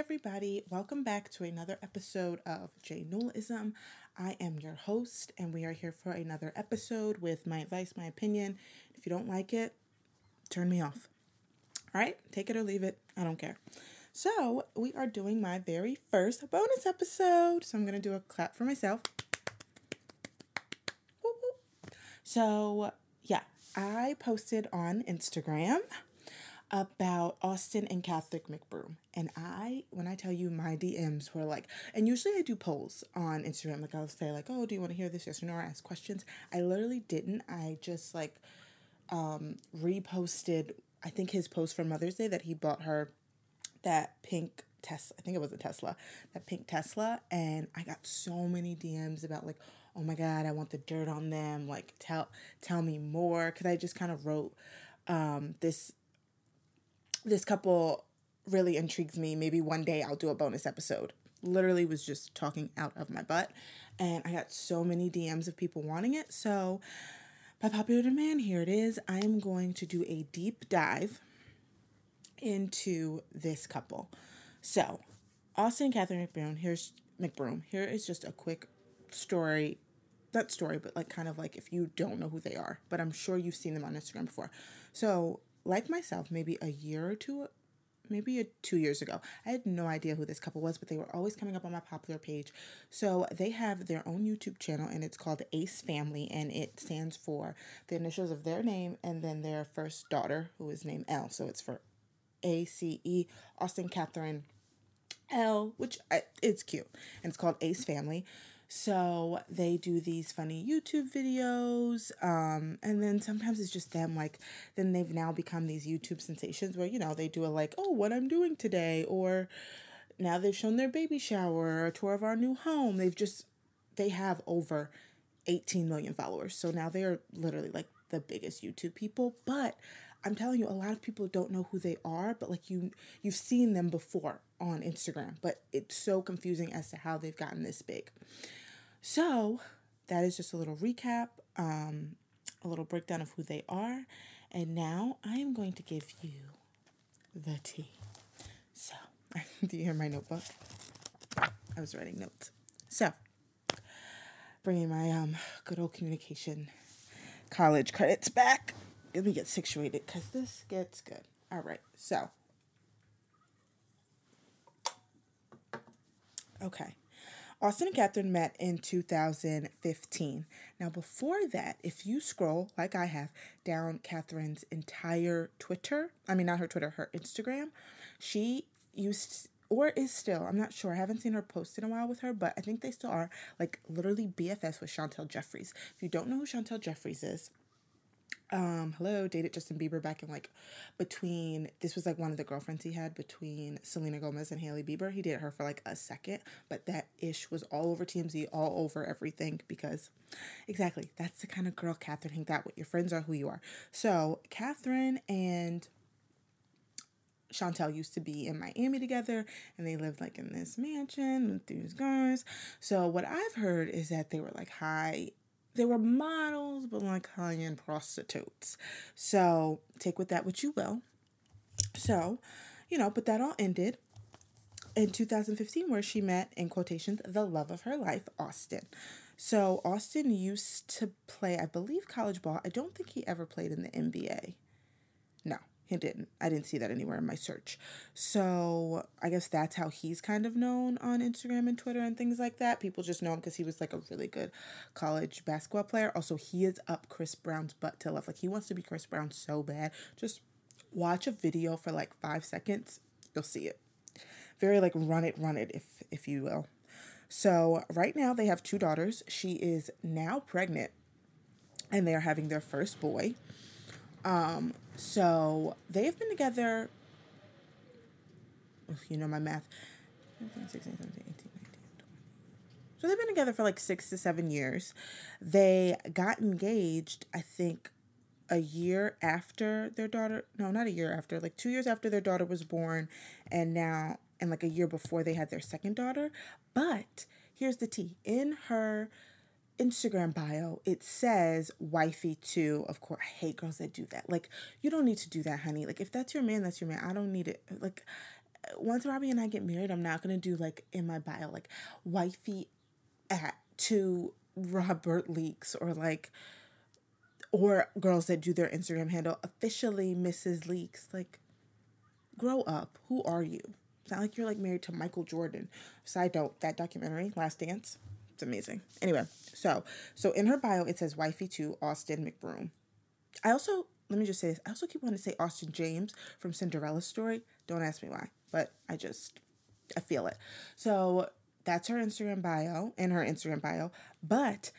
everybody. Welcome back to another episode of J Newellism. I am your host, and we are here for another episode with my advice, my opinion. If you don't like it, turn me off. All right, take it or leave it. I don't care. So, we are doing my very first bonus episode. So, I'm going to do a clap for myself. So, yeah, I posted on Instagram about Austin and Catherine McBroom. And I, when I tell you my DMs were like, and usually I do polls on Instagram. Like I'll say like, oh, do you want to hear this? Yes or no? Or ask questions. I literally didn't. I just like um, reposted, I think his post for Mother's Day that he bought her that pink Tesla. I think it was a Tesla, that pink Tesla. And I got so many DMs about like, oh my God, I want the dirt on them. Like tell, tell me more. Cause I just kind of wrote um, this this couple really intrigues me. Maybe one day I'll do a bonus episode. Literally was just talking out of my butt. And I got so many DMs of people wanting it. So, by popular demand, here it is. I am going to do a deep dive into this couple. So, Austin and Catherine McBroom, here's McBroom. Here is just a quick story. Not story, but like kind of like if you don't know who they are, but I'm sure you've seen them on Instagram before. So, like myself, maybe a year or two, maybe a, two years ago, I had no idea who this couple was, but they were always coming up on my popular page. So they have their own YouTube channel, and it's called Ace Family, and it stands for the initials of their name and then their first daughter, who is named Elle. So it's for A C E Austin Catherine Elle, which I, it's cute, and it's called Ace Family. So they do these funny YouTube videos. Um, and then sometimes it's just them, like, then they've now become these YouTube sensations where, you know, they do a like, oh, what I'm doing today, or now they've shown their baby shower, a tour of our new home. They've just, they have over 18 million followers. So now they are literally like the biggest YouTube people. But I'm telling you, a lot of people don't know who they are, but like you, you've seen them before on Instagram, but it's so confusing as to how they've gotten this big. So that is just a little recap, um, a little breakdown of who they are. And now I am going to give you the tea. So, do you hear my notebook? I was writing notes. So, bringing my um good old communication college credits back. Let me get situated because this gets good. All right, so. Okay. Austin and Catherine met in 2015. Now, before that, if you scroll, like I have, down Catherine's entire Twitter, I mean, not her Twitter, her Instagram, she used or is still, I'm not sure, I haven't seen her post in a while with her, but I think they still are like literally BFS with Chantel Jeffries. If you don't know who Chantel Jeffries is, um hello dated justin bieber back in like between this was like one of the girlfriends he had between selena gomez and hailey bieber he dated her for like a second but that ish was all over tmz all over everything because exactly that's the kind of girl catherine hanged out with your friends are who you are so catherine and Chantel used to be in Miami together and they lived like in this mansion with these guys. So what I've heard is that they were like high they were models, but like high end prostitutes. So take with that what you will. So, you know, but that all ended in 2015, where she met, in quotations, the love of her life, Austin. So Austin used to play, I believe, college ball. I don't think he ever played in the NBA. He didn't. I didn't see that anywhere in my search. So I guess that's how he's kind of known on Instagram and Twitter and things like that. People just know him because he was like a really good college basketball player. Also, he is up Chris Brown's butt to love. Like he wants to be Chris Brown so bad. Just watch a video for like five seconds. You'll see it. Very like run it, run it, if if you will. So right now they have two daughters. She is now pregnant, and they are having their first boy. Um, so they've been together, you know my math. 16, 17, 18, 19, 20. So they've been together for like six to seven years. They got engaged, I think, a year after their daughter. No, not a year after, like two years after their daughter was born, and now, and like a year before they had their second daughter. But here's the tea in her Instagram bio, it says wifey too. Of course, I hate girls that do that. Like, you don't need to do that, honey. Like, if that's your man, that's your man. I don't need it. Like, once Robbie and I get married, I'm not gonna do like in my bio like wifey at to Robert Leaks or like or girls that do their Instagram handle officially Mrs. Leaks. Like, grow up. Who are you? It's not like you're like married to Michael Jordan. Side note, that documentary, Last Dance, it's amazing. Anyway, so so in her bio it says wifey to Austin McBroom. I also let me just say this. I also keep wanting to say Austin James from Cinderella story. Don't ask me why, but I just I feel it. So that's her Instagram bio and her Instagram bio. But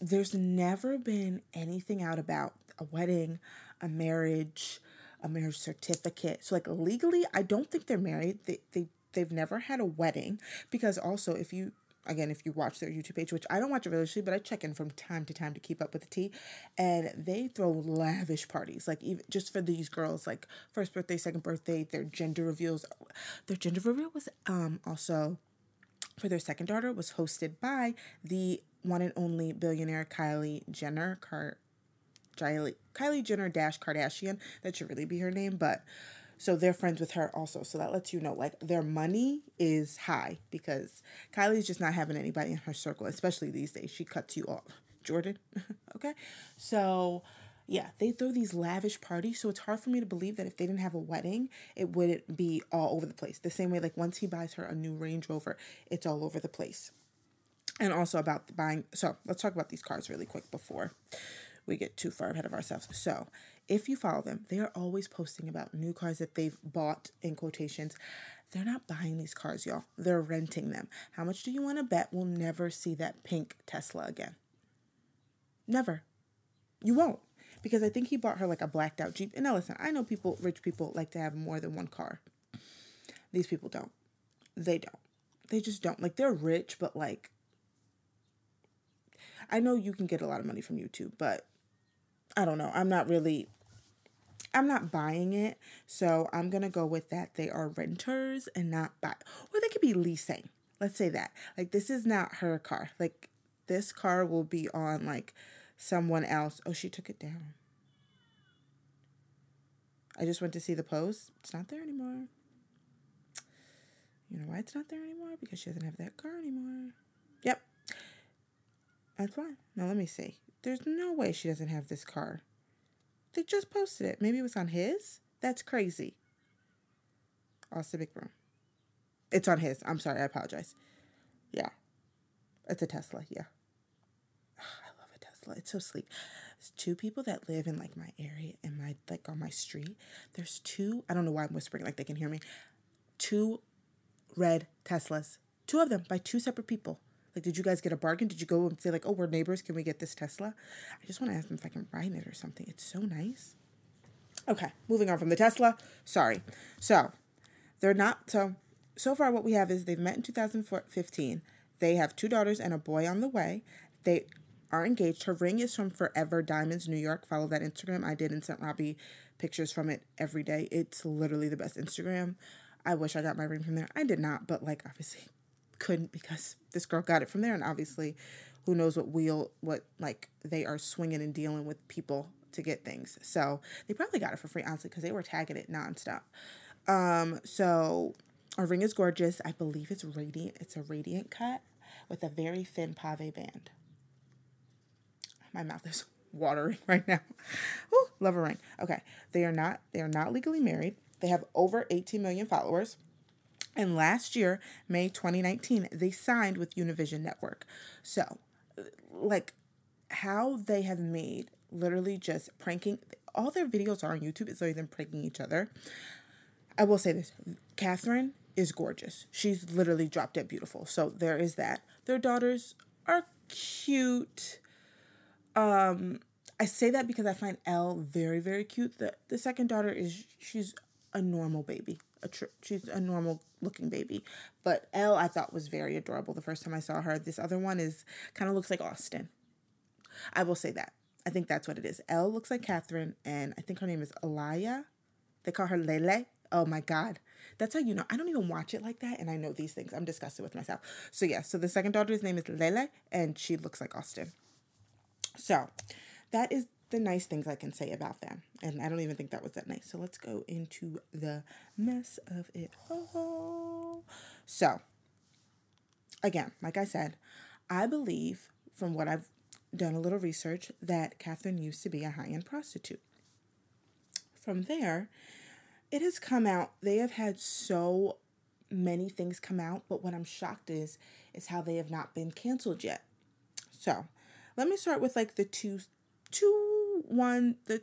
there's never been anything out about a wedding, a marriage, a marriage certificate. So like legally, I don't think they're married. They they they've never had a wedding because also if you again if you watch their YouTube page, which I don't watch it religiously, but I check in from time to time to keep up with the tea, and they throw lavish parties like even just for these girls like first birthday, second birthday, their gender reveals. Their gender reveal was um also for their second daughter was hosted by the one and only billionaire Kylie Jenner. Car- Kylie, Kylie Jenner dash Kardashian. That should really be her name, but so they're friends with her also. So that lets you know like their money is high because Kylie's just not having anybody in her circle, especially these days. She cuts you off. Jordan. okay. So yeah, they throw these lavish parties, so it's hard for me to believe that if they didn't have a wedding, it wouldn't be all over the place. The same way, like once he buys her a new Range Rover, it's all over the place. And also about buying. So let's talk about these cars really quick before we get too far ahead of ourselves. So if you follow them, they are always posting about new cars that they've bought in quotations. They're not buying these cars, y'all. They're renting them. How much do you want to bet we'll never see that pink Tesla again? Never. You won't because I think he bought her like a blacked out Jeep. And now listen, I know people, rich people, like to have more than one car. These people don't. They don't. They just don't. Like they're rich, but like I know you can get a lot of money from YouTube, but I don't know. I'm not really I'm not buying it. So I'm gonna go with that. They are renters and not buy or they could be leasing. Let's say that. Like this is not her car. Like this car will be on like someone else. Oh, she took it down. I just went to see the post. It's not there anymore. You know why it's not there anymore? Because she doesn't have that car anymore. Yep. That's why. Now let me see. There's no way she doesn't have this car. They just posted it. Maybe it was on his? That's crazy. Austin McBroom. It's on his. I'm sorry. I apologize. Yeah. It's a Tesla. Yeah. I love a Tesla. It's so sleek. There's two people that live in like my area in my like on my street. There's two. I don't know why I'm whispering like they can hear me. Two red Teslas. Two of them by two separate people. Like, did you guys get a bargain? Did you go and say like, oh, we're neighbors? Can we get this Tesla? I just want to ask them if I can ride it or something. It's so nice. Okay, moving on from the Tesla. Sorry. So, they're not so. So far, what we have is they've met in 2015. They have two daughters and a boy on the way. They are engaged. Her ring is from Forever Diamonds New York. Follow that Instagram. I did and sent Robbie pictures from it every day. It's literally the best Instagram. I wish I got my ring from there. I did not, but like obviously couldn't because this girl got it from there and obviously who knows what wheel what like they are swinging and dealing with people to get things. So they probably got it for free honestly because they were tagging it nonstop. Um so our ring is gorgeous. I believe it's radiant. It's a radiant cut with a very thin pave band. My mouth is watering right now. Ooh, love a ring. Okay, they are not they are not legally married. They have over 18 million followers. And last year, May 2019, they signed with Univision Network. So, like how they have made literally just pranking all their videos are on YouTube. It's like them pranking each other. I will say this Catherine is gorgeous. She's literally drop dead beautiful. So there is that. Their daughters are cute. Um, I say that because I find Elle very, very cute. The the second daughter is she's a normal baby. A tr- she's a normal looking baby, but Elle I thought was very adorable the first time I saw her. This other one is kind of looks like Austin. I will say that. I think that's what it is. Elle looks like Catherine, and I think her name is Alaya. They call her Lele. Oh my God. That's how you know. I don't even watch it like that, and I know these things. I'm disgusted with myself. So, yeah, so the second daughter's name is Lele, and she looks like Austin. So, that is the nice things I can say about them. And I don't even think that was that nice. So let's go into the mess of it all. So, again, like I said, I believe from what I've done a little research that Catherine used to be a high end prostitute. From there, it has come out, they have had so many things come out, but what I'm shocked is is how they have not been canceled yet. So, let me start with like the two two one the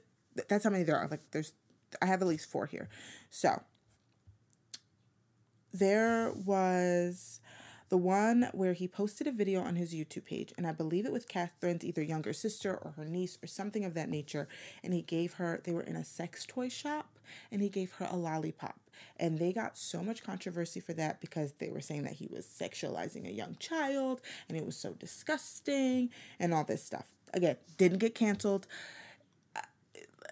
that's how many there are. Like there's I have at least four here. So, there was the one where he posted a video on his YouTube page, and I believe it was Catherine's either younger sister or her niece or something of that nature. And he gave her, they were in a sex toy shop, and he gave her a lollipop. And they got so much controversy for that because they were saying that he was sexualizing a young child, and it was so disgusting, and all this stuff. Again, didn't get canceled.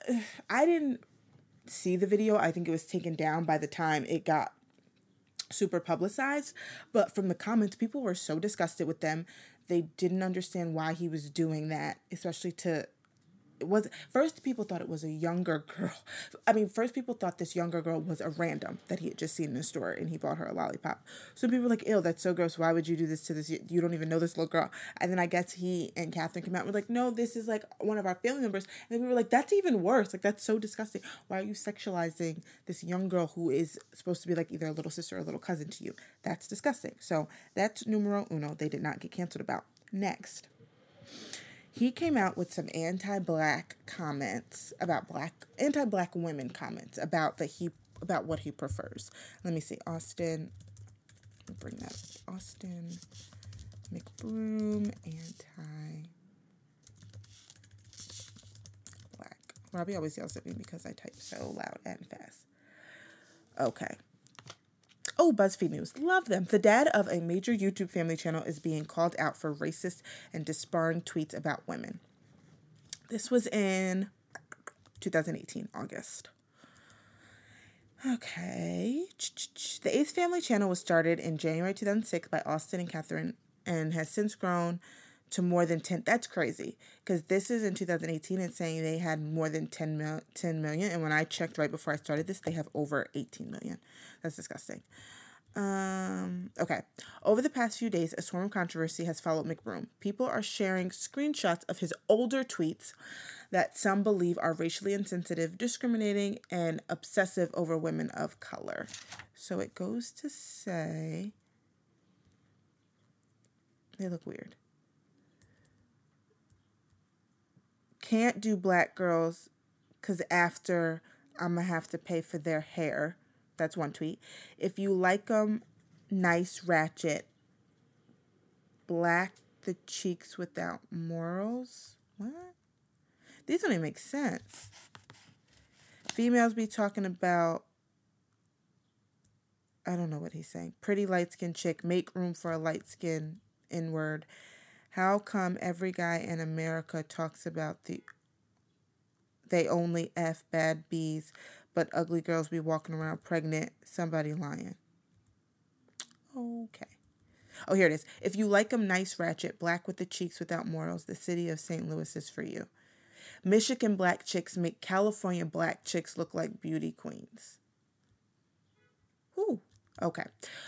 I didn't see the video. I think it was taken down by the time it got super publicized, but from the comments, people were so disgusted with them. They didn't understand why he was doing that, especially to it was first people thought it was a younger girl. I mean, first people thought this younger girl was a random that he had just seen in the store and he bought her a lollipop. So people were like, "Ew, that's so gross. Why would you do this to this? You don't even know this little girl." And then I guess he and Catherine came out and were like, "No, this is like one of our family members." And we were like, "That's even worse. Like that's so disgusting. Why are you sexualizing this young girl who is supposed to be like either a little sister or a little cousin to you? That's disgusting." So that's numero uno. They did not get canceled about. Next he came out with some anti-black comments about black anti-black women comments about that he about what he prefers. Let me see, Austin. bring that up. Austin McBroom anti black. Robbie always yells at me because I type so loud and fast. Okay. Oh, BuzzFeed News. Love them. The dad of a major YouTube family channel is being called out for racist and disparaging tweets about women. This was in 2018, August. Okay. The Ace Family channel was started in January 2006 by Austin and Catherine and has since grown to more than 10 that's crazy because this is in 2018 and saying they had more than 10, mil, 10 million and when i checked right before i started this they have over 18 million. That's disgusting. Um okay. Over the past few days a storm of controversy has followed mcbroom. People are sharing screenshots of his older tweets that some believe are racially insensitive discriminating and obsessive over women of color. So it goes to say they look weird can't do black girls because after I'm going to have to pay for their hair. That's one tweet. If you like them, nice ratchet. Black the cheeks without morals. What? These don't even make sense. Females be talking about I don't know what he's saying. Pretty light skinned chick, make room for a light skin in word. How come every guy in America talks about the they only F bad bees, but ugly girls be walking around pregnant? Somebody lying. Okay. Oh, here it is. If you like them nice, ratchet, black with the cheeks without morals, the city of St. Louis is for you. Michigan black chicks make California black chicks look like beauty queens. Ooh, okay.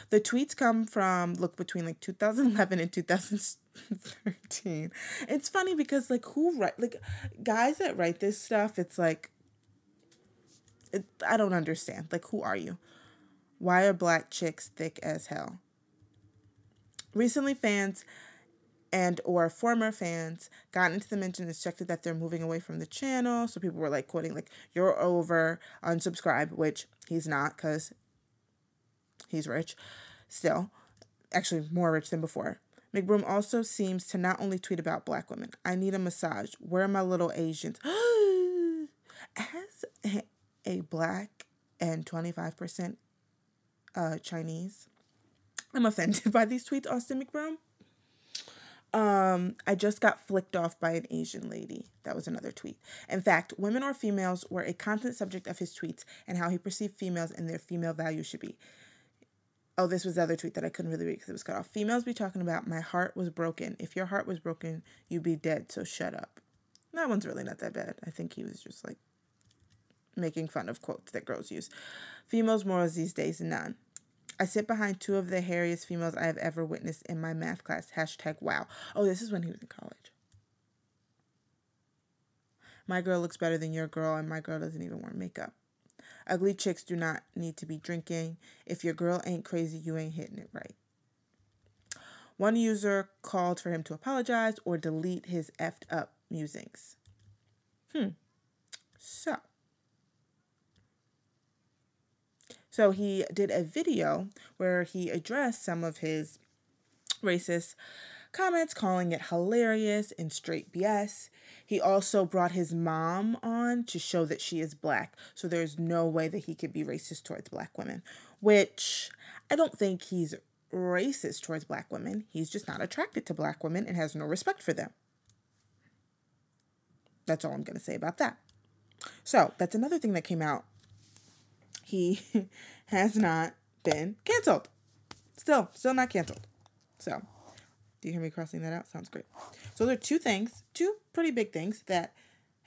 The tweets come from, look, between like 2011 and 2013. It's funny because like who write like guys that write this stuff, it's like it, I don't understand. Like who are you? Why are black chicks thick as hell? Recently fans and or former fans got into the mention and instructed that they're moving away from the channel. So people were like quoting like you're over, unsubscribe, which he's not cuz he's rich still. Actually more rich than before. McBroom also seems to not only tweet about black women. I need a massage. Where are my little Asians? As a black and 25% uh, Chinese, I'm offended by these tweets, Austin McBroom. Um, I just got flicked off by an Asian lady. That was another tweet. In fact, women or females were a constant subject of his tweets and how he perceived females and their female value should be. Oh, this was the other tweet that I couldn't really read because it was cut off. Females be talking about my heart was broken. If your heart was broken, you'd be dead, so shut up. That one's really not that bad. I think he was just like making fun of quotes that girls use. Females' morals these days, none. I sit behind two of the hairiest females I have ever witnessed in my math class. Hashtag wow. Oh, this is when he was in college. My girl looks better than your girl, and my girl doesn't even wear makeup. Ugly chicks do not need to be drinking. If your girl ain't crazy, you ain't hitting it right. One user called for him to apologize or delete his effed up musings. Hmm. So. So he did a video where he addressed some of his racist comments, calling it hilarious and straight BS. He also brought his mom on to show that she is black. So there's no way that he could be racist towards black women, which I don't think he's racist towards black women. He's just not attracted to black women and has no respect for them. That's all I'm going to say about that. So that's another thing that came out. He has not been canceled. Still, still not canceled. So, do you hear me crossing that out? Sounds great. So there are two things, two pretty big things that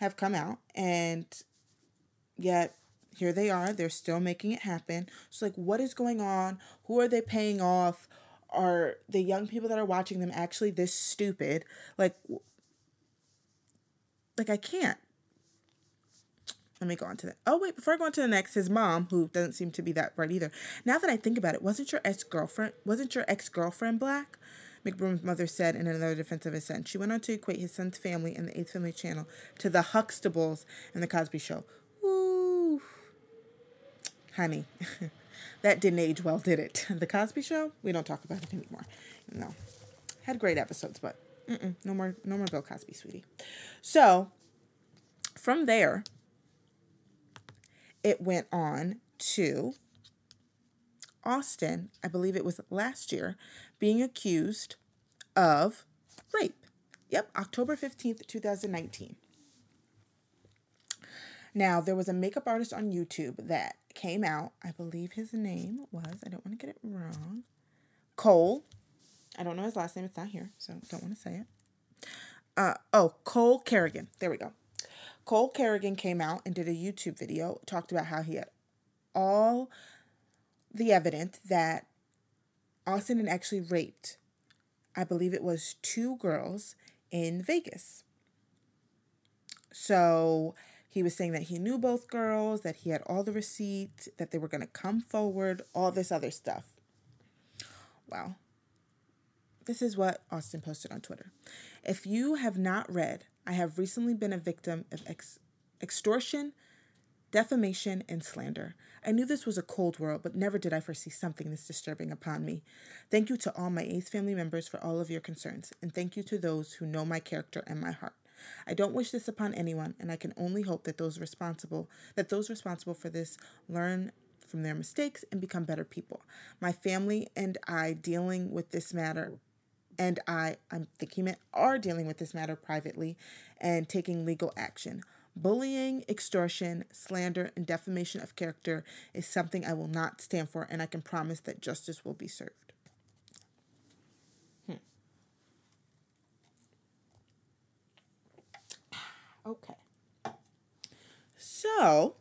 have come out, and yet here they are. They're still making it happen. So like, what is going on? Who are they paying off? Are the young people that are watching them actually this stupid? Like, like I can't. Let me go on to that. Oh wait, before I go on to the next, his mom, who doesn't seem to be that bright either. Now that I think about it, wasn't your ex girlfriend wasn't your ex girlfriend black? McBroom's mother said in another defense of his son. She went on to equate his son's family and the Ace Family Channel to the Huxtables and the Cosby Show. Ooh, honey, that didn't age well, did it? The Cosby Show? We don't talk about it anymore. No, had great episodes, but no more, no more Bill Cosby, sweetie. So from there, it went on to Austin, I believe it was last year, being accused of rape. Yep, October 15th, 2019. Now, there was a makeup artist on YouTube that came out. I believe his name was, I don't want to get it wrong, Cole. I don't know his last name, it's not here, so don't want to say it. Uh, oh, Cole Carrigan. There we go. Cole Carrigan came out and did a YouTube video, talked about how he had all the evidence that Austin had actually raped, I believe it was two girls in Vegas. So he was saying that he knew both girls, that he had all the receipts, that they were going to come forward, all this other stuff. Wow. This is what Austin posted on Twitter. If you have not read, I have recently been a victim of ex- extortion, defamation, and slander. I knew this was a cold world, but never did I foresee something this disturbing upon me. Thank you to all my Ace family members for all of your concerns, and thank you to those who know my character and my heart. I don't wish this upon anyone, and I can only hope that those responsible that those responsible for this learn from their mistakes and become better people. My family and I dealing with this matter and I, I'm thinking are dealing with this matter privately and taking legal action. Bullying, extortion, slander, and defamation of character is something I will not stand for, and I can promise that justice will be served. Hmm. Okay. So,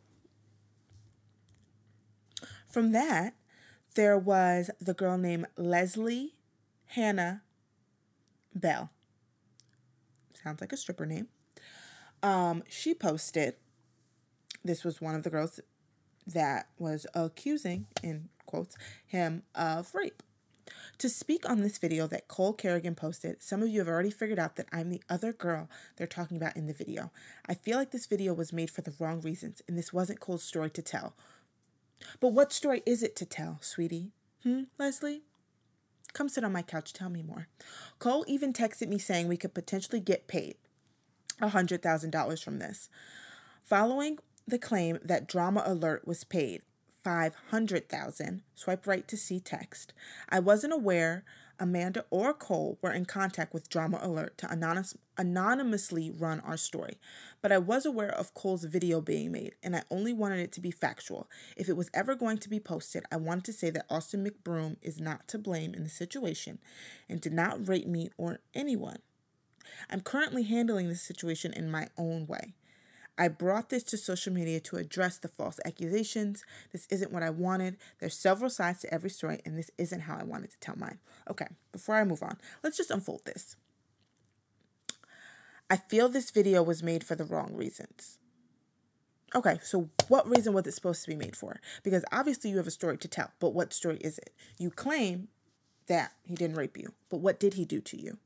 from that, there was the girl named Leslie Hannah Bell. Sounds like a stripper name. Um, she posted, this was one of the girls that was accusing, in quotes, him of rape. To speak on this video that Cole Carrigan posted, some of you have already figured out that I'm the other girl they're talking about in the video. I feel like this video was made for the wrong reasons, and this wasn't Cole's story to tell. But what story is it to tell, sweetie? Hmm, Leslie? Come sit on my couch, tell me more. Cole even texted me saying we could potentially get paid $100,000 from this. Following the claim that Drama Alert was paid 500,000, swipe right to see text. I wasn't aware Amanda or Cole were in contact with Drama Alert to anonymous, anonymously run our story, but I was aware of Cole's video being made, and I only wanted it to be factual. If it was ever going to be posted, I wanted to say that Austin McBroom is not to blame in the situation and did not rape me or anyone. I'm currently handling this situation in my own way. I brought this to social media to address the false accusations. This isn't what I wanted. There's several sides to every story, and this isn't how I wanted to tell mine. Okay, before I move on, let's just unfold this. I feel this video was made for the wrong reasons. Okay, so what reason was it supposed to be made for? Because obviously you have a story to tell, but what story is it? You claim that he didn't rape you, but what did he do to you?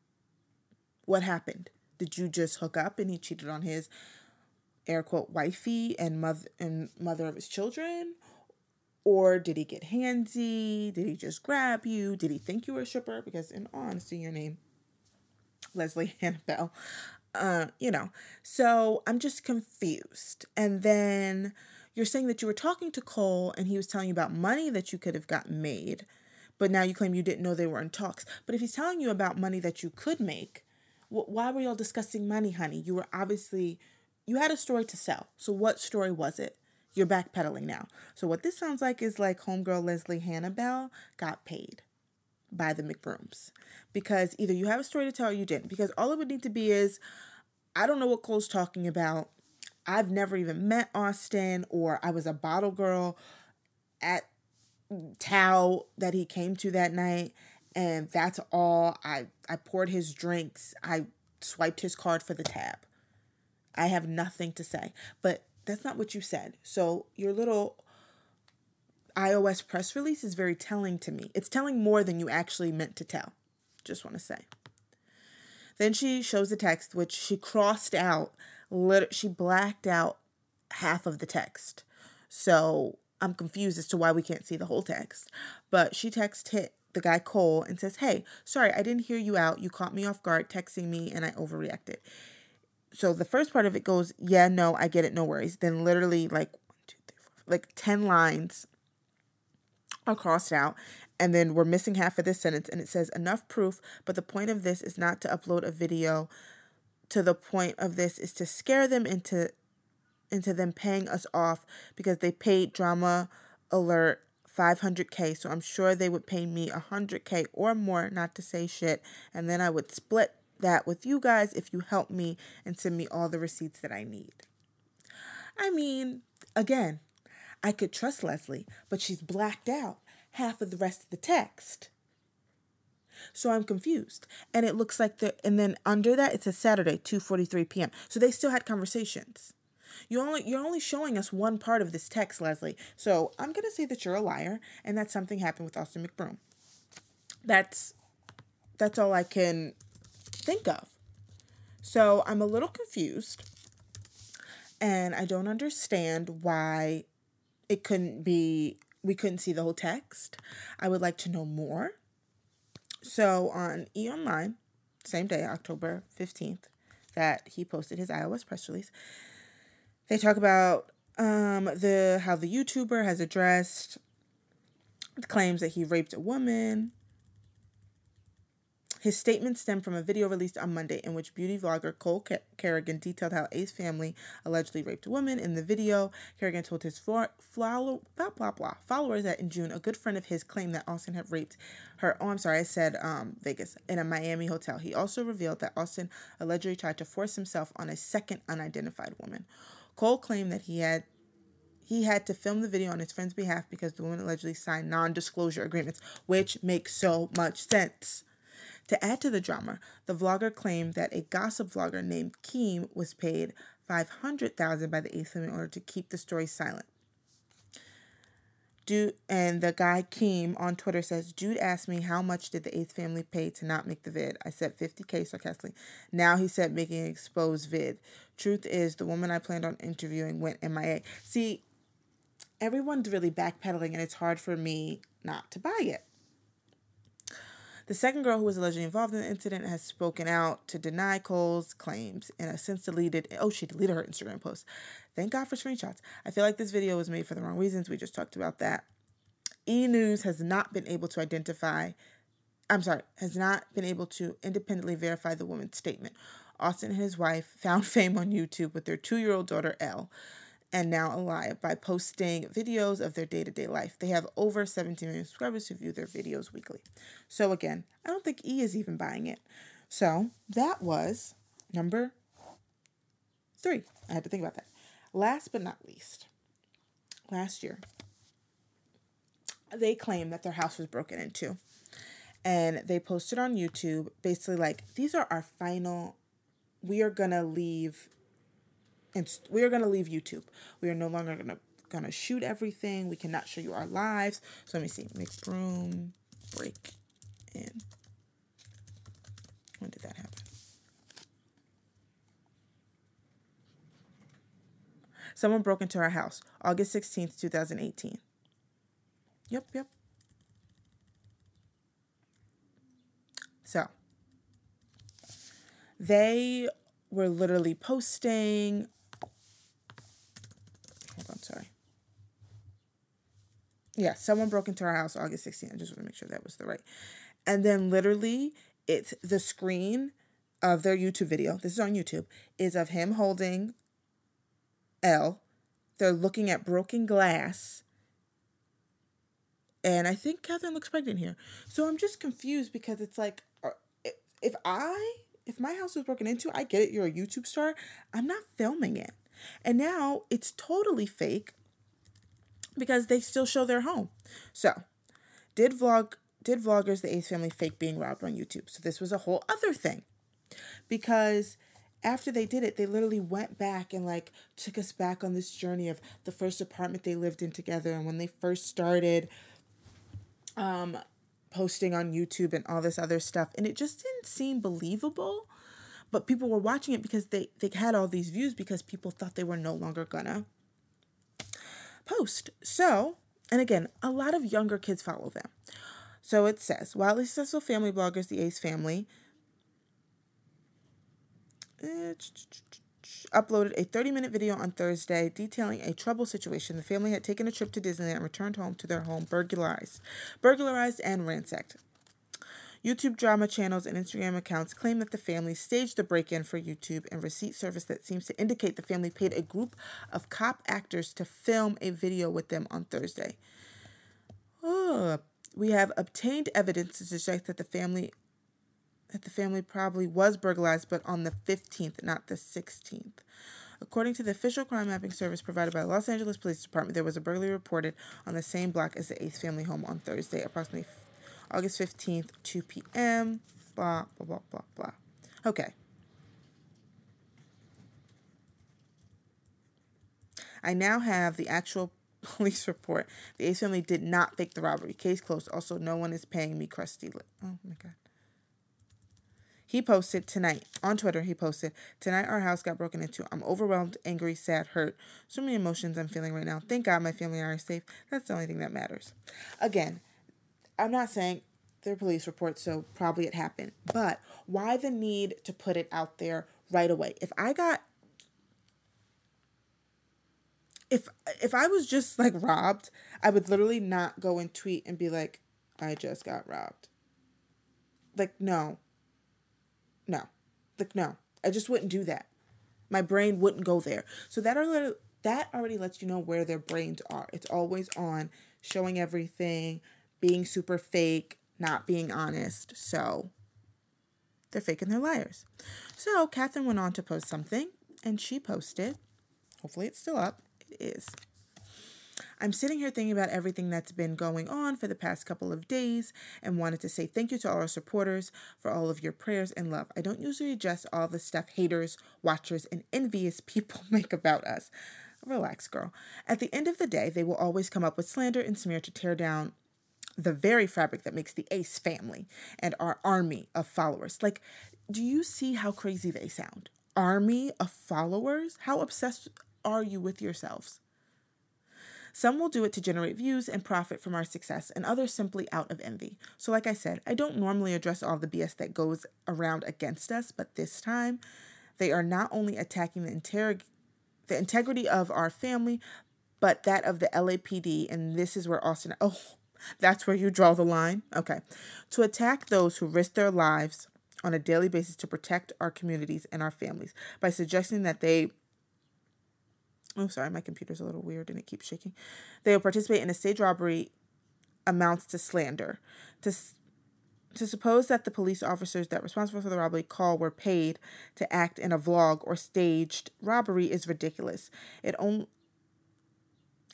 What happened? Did you just hook up and he cheated on his air quote wifey and mother and mother of his children? Or did he get handsy? Did he just grab you? Did he think you were a stripper? Because in honesty, your name, Leslie Hannibal uh, you know. So I'm just confused. And then you're saying that you were talking to Cole and he was telling you about money that you could have gotten made, but now you claim you didn't know they were in talks. But if he's telling you about money that you could make, why were y'all discussing money, honey? You were obviously, you had a story to sell. So what story was it? You're backpedaling now. So what this sounds like is like homegirl Leslie Hannibal got paid by the McBrooms because either you have a story to tell or you didn't. Because all it would need to be is, I don't know what Cole's talking about. I've never even met Austin, or I was a bottle girl at Tao that he came to that night, and that's all. I I poured his drinks. I swiped his card for the tab. I have nothing to say, but that's not what you said. So your little iOS press release is very telling to me. It's telling more than you actually meant to tell. Just want to say. Then she shows the text, which she crossed out. Lit- she blacked out half of the text. So I'm confused as to why we can't see the whole text. But she texts hit the guy Cole and says, Hey, sorry, I didn't hear you out. You caught me off guard texting me and I overreacted. So the first part of it goes, Yeah, no, I get it, no worries. Then literally like one, two, three, four, like 10 lines are crossed out and then we're missing half of this sentence and it says enough proof but the point of this is not to upload a video to the point of this is to scare them into into them paying us off because they paid drama alert 500k so i'm sure they would pay me 100k or more not to say shit and then i would split that with you guys if you help me and send me all the receipts that i need i mean again I could trust Leslie, but she's blacked out half of the rest of the text. So I'm confused. And it looks like the and then under that it says Saturday, 2:43 p.m. So they still had conversations. You only you're only showing us one part of this text, Leslie. So I'm gonna say that you're a liar and that something happened with Austin McBroom. That's that's all I can think of. So I'm a little confused and I don't understand why it couldn't be we couldn't see the whole text. I would like to know more. So on E Online, same day, October 15th, that he posted his iOS press release, they talk about um, the how the YouTuber has addressed the claims that he raped a woman, his statement stemmed from a video released on Monday in which beauty vlogger Cole Carrigan detailed how A's family allegedly raped a woman. In the video, Carrigan told his blah, blah, blah, blah, followers that in June, a good friend of his claimed that Austin had raped her. Oh, I'm sorry, I said um, Vegas, in a Miami hotel. He also revealed that Austin allegedly tried to force himself on a second unidentified woman. Cole claimed that he had he had to film the video on his friend's behalf because the woman allegedly signed non-disclosure agreements, which makes so much sense. To add to the drama, the vlogger claimed that a gossip vlogger named Keem was paid 500000 by the Ace in order to keep the story silent. Dude, and the guy Keem on Twitter says, Jude asked me how much did the Ace family pay to not make the vid. I said 50k sarcastically. Now he said making an exposed vid. Truth is, the woman I planned on interviewing went MIA. See, everyone's really backpedaling, and it's hard for me not to buy it. The second girl who was allegedly involved in the incident has spoken out to deny Cole's claims and has since deleted. Oh, she deleted her Instagram post. Thank God for screenshots. I feel like this video was made for the wrong reasons. We just talked about that. E News has not been able to identify. I'm sorry, has not been able to independently verify the woman's statement. Austin and his wife found fame on YouTube with their two year old daughter, Elle and now alive by posting videos of their day to day life. They have over 17 million subscribers who view their videos weekly. So, again, I don't think E is even buying it. So that was number three. I had to think about that. Last but not least, last year, they claimed that their house was broken into. And they posted on YouTube basically like, these are our final, we are gonna leave, and we are gonna leave YouTube. We are no longer gonna gonna shoot everything. We cannot show you our lives. So let me see. McBroom break in. When did that happen? Someone broke into our house August 16th, 2018. Yep, yep. So, they were literally posting. Hold on, sorry. Yeah, someone broke into our house August 16th. I just want to make sure that was the right. And then literally, it's the screen of their YouTube video. This is on YouTube. Is of him holding Elle. They're looking at broken glass. And I think Catherine looks pregnant here. So I'm just confused because it's like, uh, if I, if my house was broken into, I get it, you're a YouTube star. I'm not filming it. And now it's totally fake because they still show their home. So, did vlog did vloggers the Ace family fake being robbed on YouTube? So this was a whole other thing. Because after they did it, they literally went back and like took us back on this journey of the first apartment they lived in together and when they first started um posting on YouTube and all this other stuff. And it just didn't seem believable. But people were watching it because they, they had all these views because people thought they were no longer gonna post. So, and again, a lot of younger kids follow them. So it says, wildly successful family bloggers, the Ace family, eh, uploaded a 30 minute video on Thursday detailing a trouble situation. The family had taken a trip to Disneyland and returned home to their home burglarized, burglarized and ransacked. YouTube drama channels and Instagram accounts claim that the family staged the break in for YouTube and receipt service that seems to indicate the family paid a group of cop actors to film a video with them on Thursday. Oh, we have obtained evidence to suggest that the family that the family probably was burglarized, but on the 15th, not the 16th. According to the official crime mapping service provided by the Los Angeles Police Department, there was a burglary reported on the same block as the Ace family home on Thursday, approximately August 15th, 2 p.m. Blah, blah, blah, blah, blah. Okay. I now have the actual police report. The Ace family did not fake the robbery. Case closed. Also, no one is paying me crusty. Li- oh my god. He posted tonight on Twitter. He posted tonight our house got broken into. I'm overwhelmed, angry, sad, hurt. So many emotions I'm feeling right now. Thank God my family and I are safe. That's the only thing that matters. Again, I'm not saying they're police reports, so probably it happened. But why the need to put it out there right away? If I got if if I was just like robbed, I would literally not go and tweet and be like, I just got robbed. Like no. No. Like no. I just wouldn't do that. My brain wouldn't go there. So that already that already lets you know where their brains are. It's always on showing everything, being super fake, not being honest. So they're faking their liars. So Catherine went on to post something and she posted, hopefully it's still up It is. I'm sitting here thinking about everything that's been going on for the past couple of days and wanted to say thank you to all our supporters for all of your prayers and love. I don't usually address all the stuff haters, watchers, and envious people make about us. Relax, girl. At the end of the day, they will always come up with slander and smear to tear down the very fabric that makes the Ace family and our army of followers. Like, do you see how crazy they sound? Army of followers? How obsessed are you with yourselves? Some will do it to generate views and profit from our success, and others simply out of envy. So, like I said, I don't normally address all the BS that goes around against us, but this time they are not only attacking the, interrog- the integrity of our family, but that of the LAPD, and this is where Austin. Oh, that's where you draw the line? Okay. To attack those who risk their lives on a daily basis to protect our communities and our families by suggesting that they oh sorry my computer's a little weird and it keeps shaking they will participate in a stage robbery amounts to slander to to suppose that the police officers that responsible for the robbery call were paid to act in a vlog or staged robbery is ridiculous. It only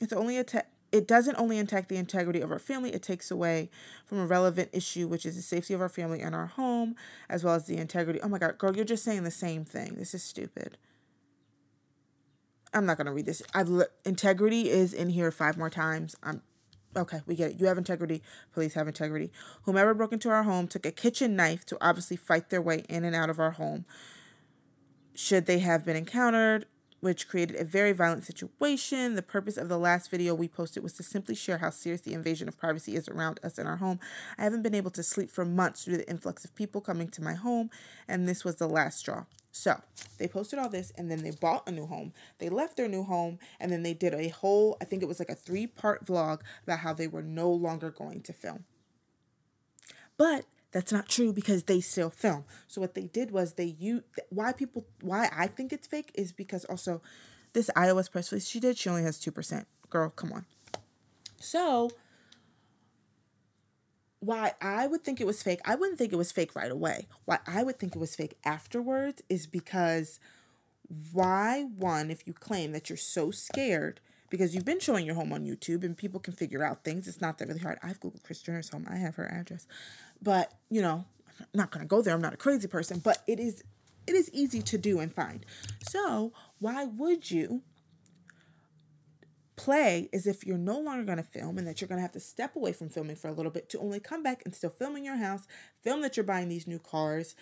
it's only a te- it doesn't only attack the integrity of our family, it takes away from a relevant issue, which is the safety of our family and our home, as well as the integrity. Oh my God, girl, you're just saying the same thing. This is stupid. I'm not gonna read this. I've integrity is in here five more times. I'm okay. We get it. You have integrity. Police have integrity. Whomever broke into our home took a kitchen knife to obviously fight their way in and out of our home. Should they have been encountered, which created a very violent situation. The purpose of the last video we posted was to simply share how serious the invasion of privacy is around us in our home. I haven't been able to sleep for months due to the influx of people coming to my home, and this was the last straw. So they posted all this and then they bought a new home. They left their new home and then they did a whole, I think it was like a three part vlog about how they were no longer going to film. But that's not true because they still film. So what they did was they you why people why I think it's fake is because also this iOS press release she did she only has two percent. Girl, come on. So why I would think it was fake, I wouldn't think it was fake right away. Why I would think it was fake afterwards is because why one if you claim that you're so scared because you've been showing your home on YouTube and people can figure out things. It's not that really hard. I've Googled Kris Jenner's home. I have her address. But, you know, I'm not going to go there. I'm not a crazy person, but it is it is easy to do and find. So, why would you play as if you're no longer going to film and that you're going to have to step away from filming for a little bit to only come back and still film in your house, film that you're buying these new cars,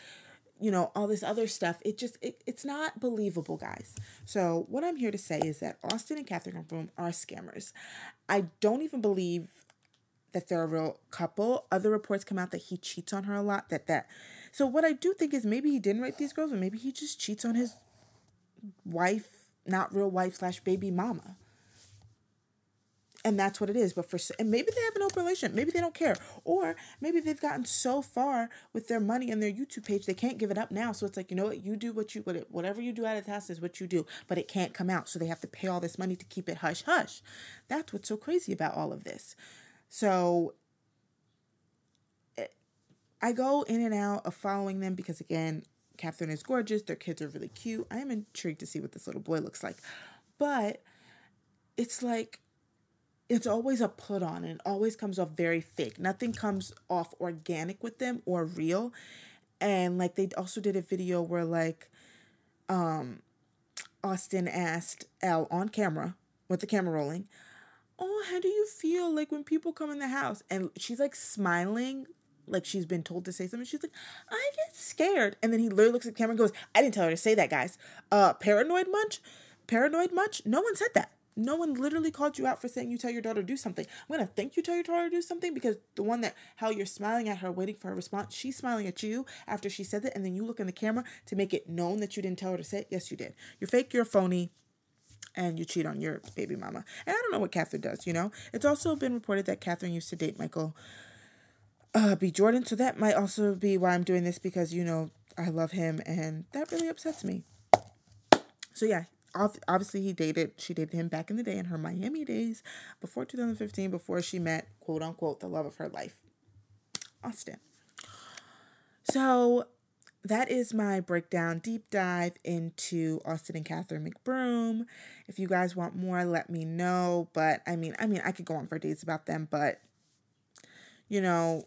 you know, all this other stuff. It just, it, it's not believable, guys. So, what I'm here to say is that Austin and Catherine McBroom are scammers. I don't even believe that they're a real couple. Other reports come out that he cheats on her a lot. That that. So what I do think is maybe he didn't write these girls, but maybe he just cheats on his wife, not real wife slash baby mama. And that's what it is. But for and maybe they have an open relationship. Maybe they don't care, or maybe they've gotten so far with their money and their YouTube page they can't give it up now. So it's like you know what you do what you whatever you do out of the house is what you do, but it can't come out. So they have to pay all this money to keep it hush hush. That's what's so crazy about all of this. So eh, I go in and out of following them because, again, Catherine is gorgeous. Their kids are really cute. I am intrigued to see what this little boy looks like. But it's like, it's always a put on and it always comes off very fake. Nothing comes off organic with them or real. And like they also did a video where like um Austin asked Elle on camera with the camera rolling, oh, how do you feel like when people come in the house? And she's like smiling, like she's been told to say something. She's like, I get scared. And then he literally looks at the camera and goes, I didn't tell her to say that, guys. Uh, paranoid much? Paranoid much? No one said that. No one literally called you out for saying you tell your daughter to do something. I'm gonna think you tell your daughter to do something because the one that how you're smiling at her, waiting for her response, she's smiling at you after she said it, and then you look in the camera to make it known that you didn't tell her to say it. Yes, you did. You're fake, you're phony and you cheat on your baby mama. And I don't know what Catherine does, you know? It's also been reported that Catherine used to date Michael uh, B. Jordan. So that might also be why I'm doing this because, you know, I love him and that really upsets me. So yeah, obviously he dated, she dated him back in the day in her Miami days before 2015, before she met, quote unquote, the love of her life, Austin. So that is my breakdown, deep dive into Austin and Catherine McBroom. If you guys want more, let me know. But I mean, I mean, I could go on for days about them, but you know,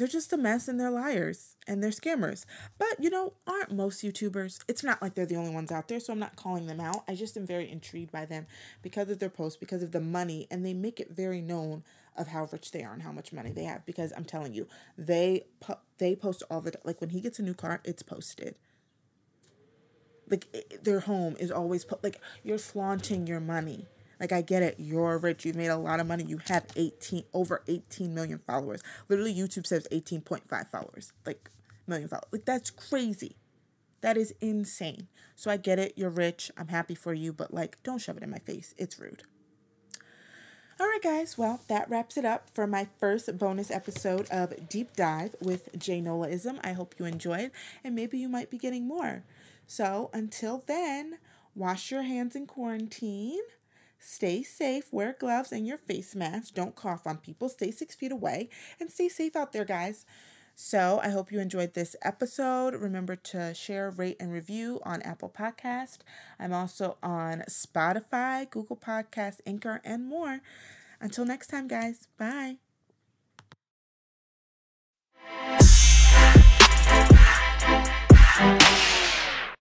they're just a mess and they're liars and they're scammers. But you know, aren't most YouTubers? It's not like they're the only ones out there, so I'm not calling them out. I just am very intrigued by them because of their posts, because of the money, and they make it very known of how rich they are and how much money they have because I'm telling you, they po- they post all the like when he gets a new car, it's posted. Like it, their home is always like you're flaunting your money. Like I get it, you're rich, you've made a lot of money, you have 18 over 18 million followers. Literally YouTube says 18.5 followers. Like million followers. Like that's crazy. That is insane. So I get it, you're rich, I'm happy for you, but like don't shove it in my face. It's rude. All right, guys. Well, that wraps it up for my first bonus episode of Deep Dive with J Nolaism. I hope you enjoyed, and maybe you might be getting more. So until then, wash your hands in quarantine. Stay safe, wear gloves and your face mask. Don't cough on people. Stay six feet away and stay safe out there, guys. So, I hope you enjoyed this episode. Remember to share, rate, and review on Apple Podcast. I'm also on Spotify, Google Podcast, Anchor, and more. Until next time, guys. Bye.